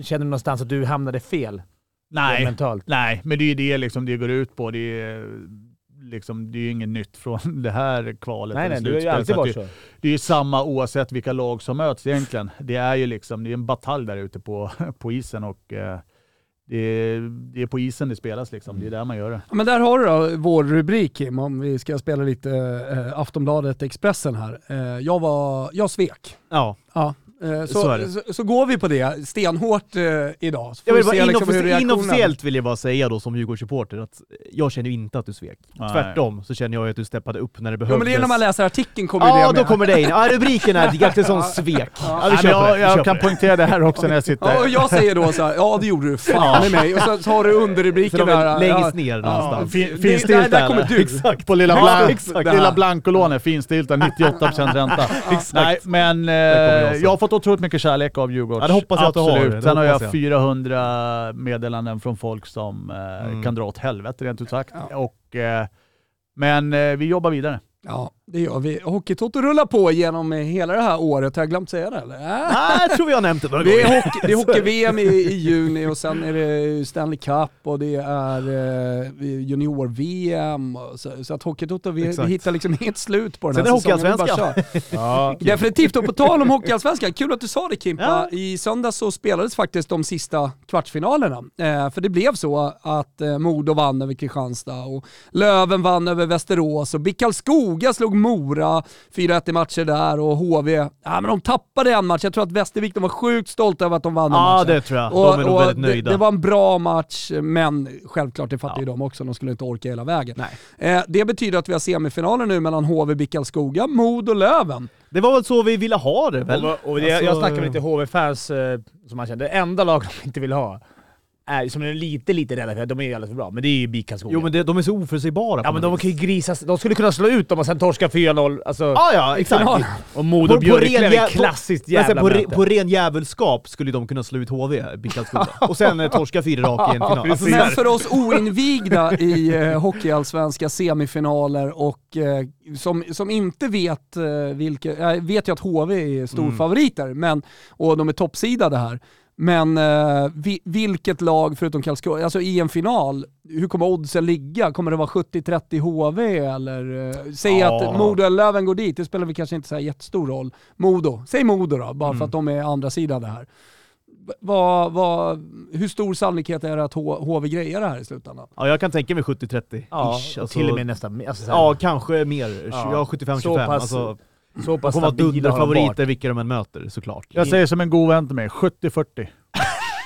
Kände du någonstans att du hamnade fel? Nej, Mentalt? nej, men det är ju det liksom det går ut på. Det är, liksom, det är ju inget nytt från [LAUGHS] det här kvalet. Nej, nej, du har ju alltid Så att varit det, så. det är ju samma oavsett vilka lag som möts egentligen. Det är ju liksom, det är en batalj där ute på, [LAUGHS] på isen och eh, det, är, det är på isen det spelas liksom. Det är där man gör det. Men där har du då vår rubrik Kim, om vi ska spela lite eh, Aftonbladet Expressen här. Eh, jag, var, jag svek. Ja. Ja. Eh, så, Så så, så, går vi på det stenhårt eh, idag. Jag vill vi bara se liksom reaktionen... inofficiellt vill jag bara säga då som Djurgårdssupporter att jag känner ju inte att du svek. Nej. Tvärtom så känner jag ju att du steppade upp när det Ja behövdes. men det är när man läser artikeln kommer Ja, det då med. kommer det in. Ja, rubriken är Gaktesson svek. Ja, vi Nej, men köper jag det. Jag kan det. poängtera det här också när jag sitter... Ja, och jag säger då så här, ja det gjorde du fan med mig. Och så, så har du underrubriken de där. är längst ja, ner ja, någonstans. fin- det- finns där, det där kommer du. Exakt. På lilla, Ja, blank, exakt. lilla blankolånet, finstilta, 98% ränta. [LAUGHS] Nej, men eh, kommer jag också. jag har fått otroligt mycket kärlek av Djurgårds. Ja, det hoppas jag att du har. Absolut. Sen har jag jag. 400 meddelanden från folk som eh, Mm. kan dra åt helvete rent ut sagt. Ja. Och, eh, men eh, vi jobbar vidare. Ja, Det gör vi. Hockeytoto rullar på genom hela det här året. Har jag glömt säga det eller? Nej, jag tror vi har nämnt det några Det gånger. är, hockey, det är [LAUGHS] hockey-VM i, i juni och sen är det Stanley Cup och det är eh, junior-VM. Så, så att Hockeytoto, vi, vi hittar liksom inget slut på den Sen här är det säsongen. Bara Hockeyallsvenskan. kör. [LAUGHS] Ja. Definitivt, och på tal om Hockeyallsvenskan, kul att du sa det Kimpa. Ja. I söndags så spelades faktiskt de sista kvartsfinalerna. Eh, för det blev så att eh, Modo vann över Kristianstad och Löven vann över Västerås och Bickalskoga slog Mora 4-1 i matcher där och HV, ja men de tappade en match. Jag tror att Västervik, de var sjukt stolta över att de vann den Ja, matchen. det tror jag. De är nog väldigt nöjda. Det, det var en bra match, men självklart, det fattar Ja. ju de också, de skulle inte orka hela vägen. Nej. Eh, det betyder att vi har semifinaler nu mellan HV, Bickalskoga, Modo och Löven. Det var väl så vi ville ha det väl? Och, och det, jag Alltså- snackar med lite HV-fans eh, som man känner. Det enda lag de inte vill ha, är, som är lite, lite rädda för, de är ju alldeles för bra, men det är ju BIK Karlskoga. Jo men det, de är så oförutsägbara. Ja men de vis. kan ju grisas. De skulle kunna slå ut dem och sen torska 4-0. Alltså, Ja, ja, exakt. final. och Modo Björklöven, ren jä- klassiskt jävla på, re, på ren jävelskap skulle de kunna slå ut HV, Bickalskoga. [LAUGHS] Och sen eh, torska fyra raka i en final. Alltså, så Men för oss oinvigda i eh, hockeyallsvenska semifinaler och eh, som, som inte vet eh, vilka, jag vet ju att HV är storfavoriter men, och de är toppsidade här. Men eh, vi, vilket lag förutom Karlskoga, alltså i en final, hur kommer oddsen ligga? Kommer det vara 70-30 HV eller? Eh, säg Ja. att Modo eller Löven går dit, det spelar väl kanske inte så här jättestor roll. Modo, säg Modo då, bara för Mm. att de är andra sidan det här. Vad, vad, hur stor sannolikhet är det att HV grejer det här i slutändan? Ja, jag kan tänka mig 70-30. Ja, Alltså, till och med nästan alltså, Ja, kanske mer. Ja. Ja, 75-25. Så pass Alltså, så de pass kommer vara stabila har de varit. dunderfavoriter vilka de än möter såklart. Jag säger som en god vän till mig, 70-40.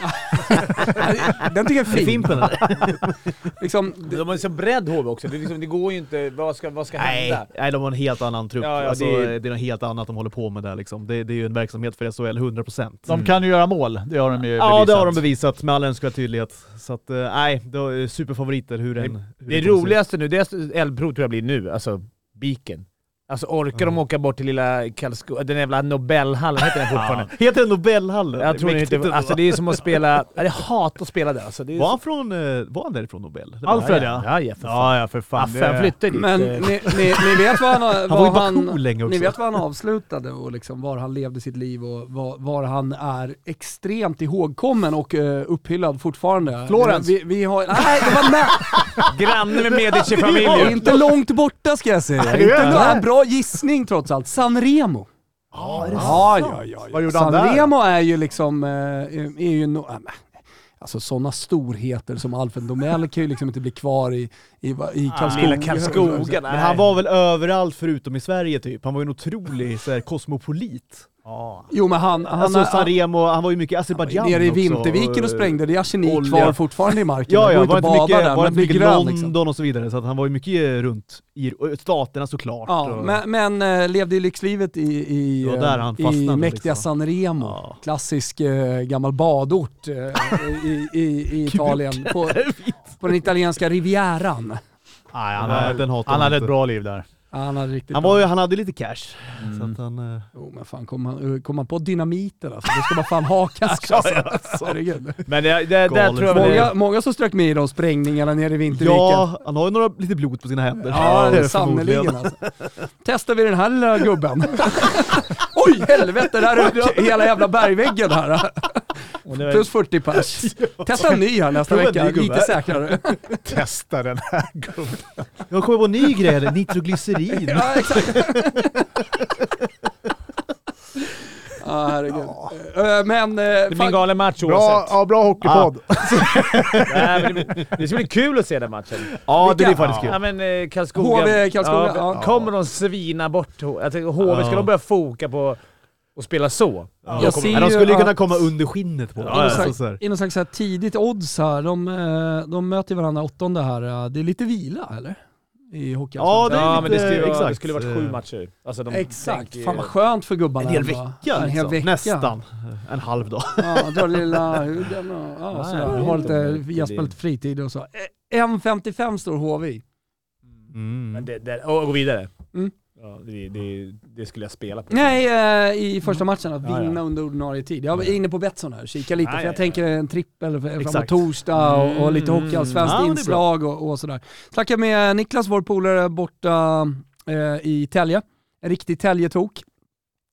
[LAUGHS] Den tycker jag är det fin. Fimpen eller? [LAUGHS] liksom, De har ju så bredd HV också, det, liksom, det går ju inte... Vad ska, vad ska Nej, hända? nej, de har en helt annan trupp. Ja, ja, alltså, det det, är... något helt annat de håller på med där liksom. det, det är ju en verksamhet för SHL 100%. De kan ju göra mål, det har de ju Ja, bevisat. det har de bevisat med all önskvärd tydlighet. Så att, eh, nej, de är superfavoriter hur den... hur Det kommer ut. roligaste nu, det är Eldbro tror jag blir nu, alltså Biken. Alltså orkar de Mm. åka bort till lilla Karlskoga, den jävla Nobelhallen, heter den fortfarande? [LAUGHS] Heter det Nobelhallen? Jag tror Det är inte, mäktigt alltså det är som att spela, [LAUGHS] jag hatar att spela där alltså. Det är Var han från, eh, var han därifrån Nobel? Det var- Alfred ja. Ja, ja, för fan. Ja, ja för fan. Affe, det- han flyttade dit. men eh, ni, ni, ni vet vad han, har- [LAUGHS] var han, Baku länge också. ni vet vad han avslutade och liksom var han levde sitt liv och var, var han är extremt ihågkommen och uh, upphyllad fortfarande. Florens. Vi, vi har, nej, det var med, Granne med det är Medici-familjen. inte långt borta ska jag säga. det inte det. Bra gissning trots allt. Sanremo. Är Ja, ja, ja, ja. Vad gjorde han där? Sanremo är ju liksom, eh, är ju no, äh, Alltså sådana storheter som Alfred Domell kan ju liksom inte bli kvar i, i, i Karlskoga. Lilla Karlskoga, Men han var väl överallt förutom i Sverige typ. Han var ju en otrolig så här, kosmopolit. Ja. Jo men han, han, alltså han, Sanremo, han var ju mycket i Azerbajdzjan nere i också, Vinterviken och sprängde, det är arsenik olja. kvar fortfarande i marken. [LAUGHS] Ja, det ja, går var inte att bada där, var men inte mycket grön London liksom. och så vidare, så att han var ju mycket runt i staterna såklart. Ja, och, men, men eh, levde ju lyxlivet i, i, eh, han i fastnade, mäktiga liksom. Sanremo. Ja. Klassisk eh, gammal badort eh, i, i, i [LAUGHS] Italien. På, [LAUGHS] på den italienska rivieran. Nej, han, hade, han hade ett bra liv där. Ja, Han hade riktigt han, var ju, han hade lite cash. Så Mm. att han, eh, Jo men fan, kom man, kom man på dynamiten alltså, då ska man fan ha [LAUGHS] cash alltså. Herregud. Men det, det, Galet. tror jag Många, väl... många som strök med i de sprängningarna nere i Vinterviken. ja, han har ju några, lite blod på sina händer. Ja, det Förmodligen. sannerligen alltså. Testar vi den här lilla gubben. [LAUGHS] Oj, helvete, där är hela jävla bergväggen här. Och det var- Plus 40 pers. [LAUGHS] Testa en ny här nästa Prova vecka, lite säkrare. [LAUGHS] Testa den här gubben. Jag kommer på en ny grej, nitroglycerin. [LAUGHS] Ja, exakt. Ja, herregud. Eh, Men... eh, Det blir en galen match Bra, oavsett. ja, bra hockeypodd. Nej, men det, det ska bli kul att se den matchen. Ja, det Vilka- är faktiskt kul. Ja men eh, Karlskoga. HV Karlskoga, ja. Kommer de svina bort Jag tänker HV, ska Ja. de börja foka på att spela så? Jag Då ser Men de skulle ju kunna att- komma under skinnet på ja, någon alltså, så i någon slags tidigt odds här, de, eh, de möter varandra åttonde här. Det är lite vila eller? I hockey. Ja, det är Ja, men det skulle, vara, det exakt. skulle varit sju matcher. Alltså de Exakt, tänker- fan vad skönt för gubbarna. En hel vecka, En hel liksom. vecka. nästan. En halv dag. Ja, dra lilla huden och ja, Ja, så ja, här. det är Har lite gäspa lite fritid och så. Eh, 1.55 står HV i. Mm. Men det, det, och gå vidare. Mm. Ja, det, det, det skulle jag spela på. Nej, eh, i första matchen att Ja, vinna ja. under ordinarie tid. Jag var inne på Betsson här, kika lite, Ja, för ja, jag ja. tänker en trippel framåt torsdag och, och lite Mm. hockeyallsvenskt Ja, det är bra. inslag och, och sådär. Snackade med Niklas, vår polare borta eh, i Tälje. En riktig Täljetok.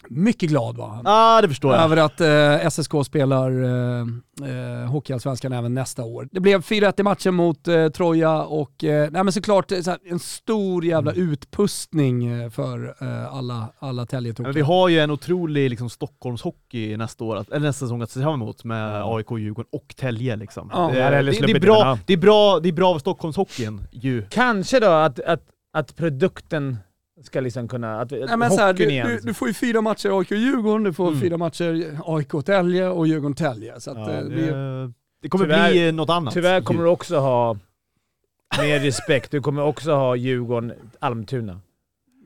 Mycket glad var han. Ja, det förstår jag. Över att eh, SSK spelar eh, eh, Hockeyallsvenskan även nästa år. Det blev 4-1 i matchen mot eh, Troja och eh, nej, men såklart eh, så här, en stor jävla utpustning eh, för eh, alla, alla Täljetokar. Men vi har ju en otrolig liksom, Stockholmshockey nästa år, eller nästa säsong att se fram emot med AIK, Djurgården och Tälje liksom. Ja. det, hade det, det, är bra, det, är bra, det är bra för Stockholmshockeyn ju. Kanske då att, att, att produkten ska liksom kunna... Att, Nej, men så här, hockeyn du, igen. du, du får ju fyra matcher AIK-Djurgården, du får Mm. fyra matcher AIK-Tälje och Djurgården-Tälje. Så att, Ja, eh, det blir- Det, det kommer Tyvärr- bli något annat. Tyvärr kommer du också ha mer respekt. Du kommer också ha Djurgården Almtuna.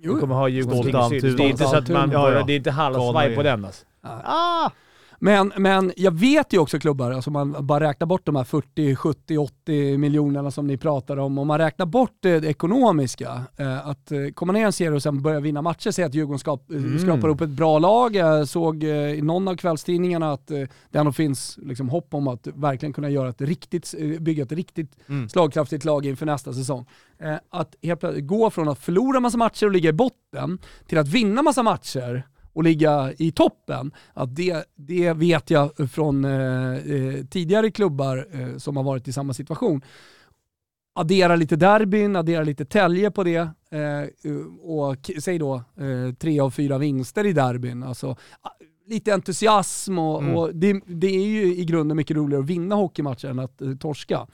Du kommer ha Djurgården Stolt Tingsryd. Almtuna. Det är inte så att man Ja, börjar, ja. det är inte halvsvaj på den alltså. Ah! Men, men jag vet ju också klubbar, alltså man bara räknar bort de här 40, 70, 80 miljonerna som ni pratar om. Om man räknar bort det, ekonomiska, eh, att eh, komma ner en serie och sen börja vinna matcher, säga att Djurgården skap, eh, Mm. skrapar upp ett bra lag. Jag såg i någon av kvällstidningarna att det ändå finns liksom, hopp om att verkligen kunna göra ett riktigt, bygga ett riktigt Mm. slagkraftigt lag inför nästa säsong. Att helt plötsligt gå från att förlora massa matcher och ligga i botten till att vinna massa matcher och ligga i toppen, att det, det vet jag från eh, eh, tidigare klubbar eh, som har varit i samma situation. Addera lite derbyn, addera lite tälje på det eh, och k- säg då eh, tre av fyra vinster i derbyn. Alltså, lite entusiasm och, Mm. och det, det är ju i grunden mycket roligare att vinna hockeymatcher än att eh, torska.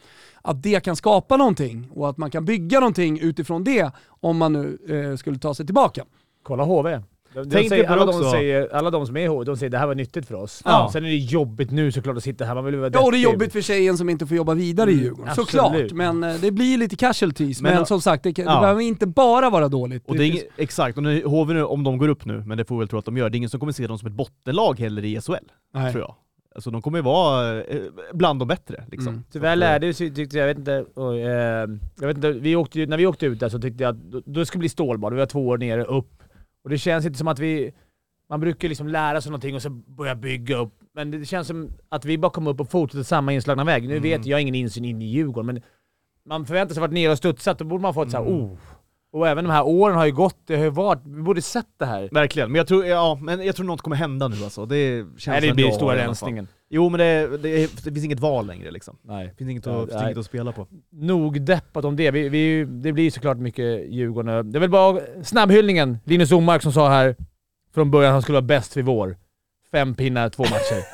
Att det kan skapa någonting och att man kan bygga någonting utifrån det om man nu eh, skulle ta sig tillbaka. Kolla HV. De, de säger, alla, det de säger, alla de som är i HV, de säger det här var nyttigt för oss. Ja. Sen är det jobbigt nu såklart att sitta här, man vill vara Ja, och det är jobbigt för tjejen som inte får jobba vidare i Mm, Djurgården. absolut. Såklart, men eh, det blir lite casualties. Men, Men- som sagt, det, kan- det Ja. behöver inte bara vara dåligt. Och det är, finns- exakt, och nu, HV nu, om de går upp nu, men det får vi väl tro att de gör, det är ingen som kommer se dem som ett bottenlag heller i SHL, Nej. tror jag. Alltså de kommer ju vara eh, bland de bättre liksom. Mm. Tyvärr lärde vi sig, tyckte jag, vet inte, oj, eh, jag vet inte vi åkte, när vi åkte ut där så tyckte jag att då, då skulle det bli stålbad. Vi var två år nere, upp. Och det känns inte som att vi... Man brukar liksom lära sig någonting och så börja bygga upp. Men det känns som att vi bara kommer upp och fortsätter samma inslagna väg. Nu Mm. vet jag, ingen insyn in i Djurgården, men man förväntar sig att vara nere och studsat, då borde man få ett såhär Mm. oh. Och även de här åren har ju gått, det har ju varit, vi borde sett det här. Verkligen, men jag tror, ja, men jag tror något kommer hända nu alltså. Det känns Nej, det blir jag stora har i alla fall. rensningen. Jo men det, det, det finns inget val längre liksom. Nej. Det finns inget, att, finns inget att spela på. nog deppat om det. Vi, vi, det blir såklart mycket Djurgården. Det är väl bara snabbhyllningen. Linus Omark som sa här från början att han skulle vara bäst vid vår. Fem pinnar, två matcher.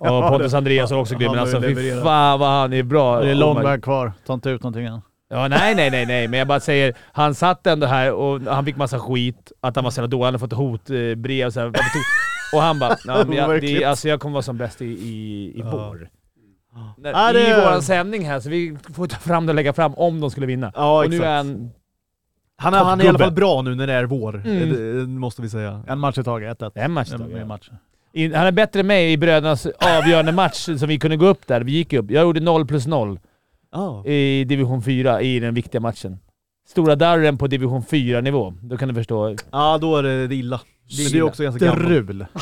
[LAUGHS] Och Pontus Andreas har också grym, men alltså fy fan vad han är bra. Det är lång väg kvar. Ta inte ut någonting än. Ja, nej, nej, nej, nej, men jag bara säger, han satt ändå här och han fick massa skit, att han var så jävla dålig, han hade fått hotbrev och så här, Och han bara, ja, men jag, det, alltså jag kommer vara som bäst i, i, i Ja. vår. När, Ja, det- I våran sändning här, så vi får ta fram det och lägga fram om de skulle vinna. Ja och nu är han... han, är, han är i alla fall bra nu när det är vår, Mm. det, det måste vi säga. En match i taget, 1-1. En match En, ja. en match. I- Han är bättre än mig i brödernas avgörande match som vi kunde gå upp där. Vi gick upp. Jag gjorde 0 plus 0 Ja. i division 4 i den viktiga matchen. Stora darren på division 4-nivå. Då kan du förstå. ja, då är det, det illa. Det är du är också ganska. Strul. [LAUGHS]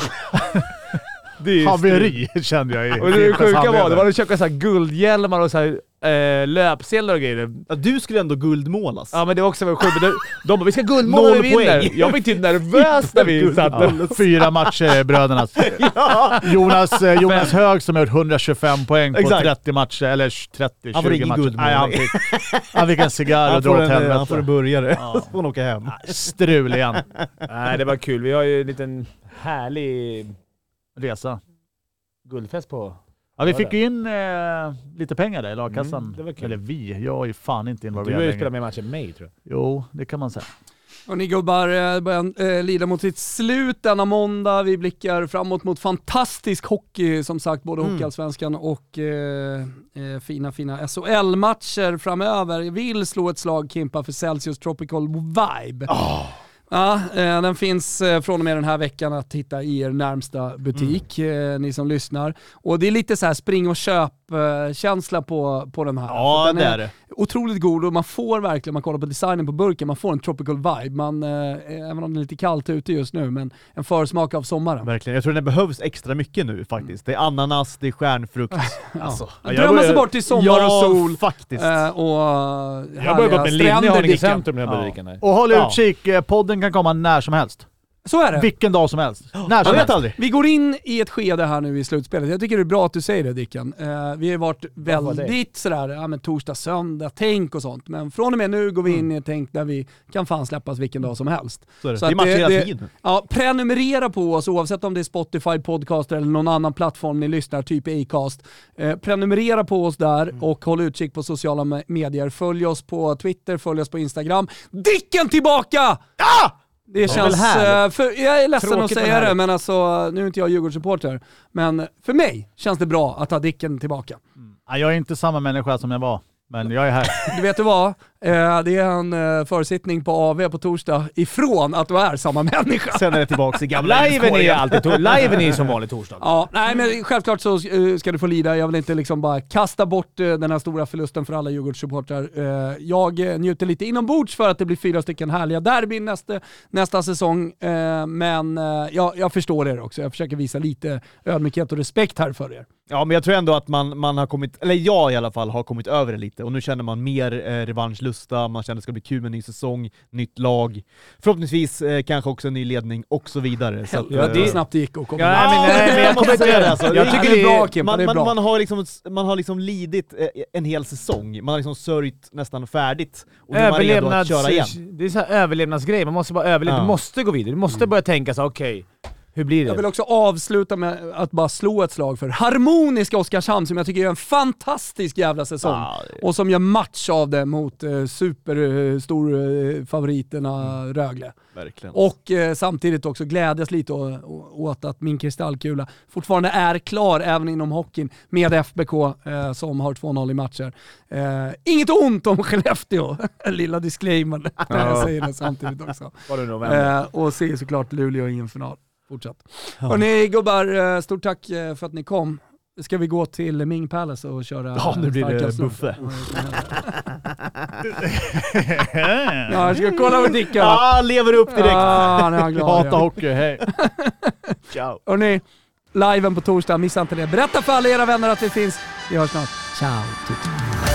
Det Haveri kände jag i Och det sjuka var, det var att köpa så här guldhjälmar och så här, eh, löpsedlar och grejer. Ja, du skulle ändå guldmålas. Ja men det var också sjukt. De, de bara, vi ska guldmåla när vi vinner. Jag blev typ nervös när vi satt. Ja, fyra matcher brödernas. [LAUGHS] Jonas, eh, Jonas Hög som har gjort 125 poäng på Exakt. 30 matcher, eller 30, Han får 20 ingen matcher. guldmål. Nej, han, fick, han fick en cigarr och dra åt en, han får en helvete. burgare, Ja. så får han åka hem. Strul igen. Nej det var kul. Vi har ju en liten härlig Resa. guldfest på. Ja, vi fick ju in eh, lite pengar där i lagkassan. Mm, det var kul. Eller vi, jag är ju fan inte Du involverad har ju längre. spelat mer matcher än mig tror jag. Jo, det kan man säga. Och ni gubbar eh, börjar eh, lida mot sitt slut denna måndag. Vi blickar framåt mot fantastisk hockey, som sagt, både Mm. Hockeyallsvenskan och eh, eh, fina, fina SHL-matcher framöver. Jag vill slå ett slag, Kimpa, för Celsius Tropical Vibe. Ja, eh, den finns eh, från och med den här veckan att hitta i er närmsta butik, eh, ni som lyssnar. Och det är lite så här spring och köp snapkänsla på, på den här. Ja, den det är det. otroligt god och man får verkligen, man kollar på designen på burken, man får en tropical vibe. Man, eh, även om det är lite kallt ute just nu, men en försmak av sommaren. Verkligen. Jag tror den behövs extra mycket nu faktiskt. Det är ananas, det är stjärnfrukt. [LAUGHS] Alltså, Ja, jag Drömma sig bort till sommar ja, och sol. faktiskt. Eh, och Jag börjar gå på en linje i Haninge centrum när jag Ja. Och håll Ja. utkik, eh, podden kan komma när som helst. Så är det. Vilken dag som helst. När som vet helst. aldrig. Vi går in i ett skede här nu i slutspelet. Jag tycker det är bra att du säger det Dicken. Eh, vi har varit väldigt sådär, ja men torsdag, söndag, tänk och sånt. Men från och med nu går vi in i ett tänk där vi kan fan släppas vilken dag som helst. Så är det. Så det är matcher hela tiden. Ja, prenumerera på oss oavsett om det är Spotify, Podcaster eller någon annan plattform ni lyssnar, typ Acast. Eh, prenumerera på oss där Mm. och håll utkik på sociala me- medier. Följ oss på Twitter, följ oss på Instagram. Dicken tillbaka! Det väl känns, härligt. eh, för, jag är ledsen Tråkigt, att säga det, men alltså, nu är inte jag Djurgårdssupporter. Men för mig känns det bra att ha Dicken tillbaka. Ja, jag är inte samma människa som jag var, men jag är här. [LAUGHS] Du vet du vad? Eh, det är en eh, försittning på AV på torsdag ifrån att du är samma människa. Sen är det tillbaka i [LAUGHS] gamla Liven är ju alltid liven är ju som vanlig torsdag. Ja, nej men självklart så eh, ska du få lida. Jag vill inte liksom bara kasta bort eh, den här stora förlusten för alla Djurgårdssupportrar. Jag njuter lite inombords för att det blir fyra stycken härliga derbyn nästa, nästa säsong. Men jag, jag förstår er också. Jag försöker visa lite ödmjukhet och respekt här för er. Ja, men jag tror ändå att man, man har kommit, eller jag i alla fall, har kommit över det lite och nu känner man mer eh, revanschlusta, man känner att det ska bli kul med en ny säsong, nytt lag, förhoppningsvis eh, kanske också en ny ledning och så vidare. Så att, Ja, det eh, är snabbt det gick att komma Ja, men- nej, men jag måste kommer säga inte- det alltså. jag tycker det är bra det- Kimpa, man, det är man, bra. man, har liksom, man har liksom lidit eh, en hel säsong, man har liksom sörjt nästan färdigt och nu är man redo att köra igen. Det är så här överlevnadsgrej, man måste bara överleva. Ja. Du måste gå vidare. Du måste börja tänka så okej, hur blir Jag vill det? också avsluta med att bara slå ett slag för harmoniska Oskarshamn som jag tycker gör en fantastisk jävla säsong. Ja, Och som gör match av det mot eh, superstorfavoriterna Rögle. verkligen. Och eh, samtidigt också glädjas lite åt att min kristallkula fortfarande är klar även inom hockeyn med FBK eh, som har 2-0 i matcher. Eh, inget ont om Skellefteå, [LAUGHS] lilla disclaimer jag säger det samtidigt också. Det? Eh, och ser såklart Luleå i en final fortsatt. Hörni gubbar, eh, stort tack eh, för att ni kom. Ska vi gå till Ming Palace och köra Ja, nu blir det buffé. [LAUGHS] Ja, jag ska kolla med Dicken. Ja, lever upp direkt! Ah, nu är han glad. Hata igen. hockey, hej. [LAUGHS] Ciao! Hörni, liven på torsdag, missa inte det. Berätta för alla era vänner att vi finns. Vi hörs snart. Ciao!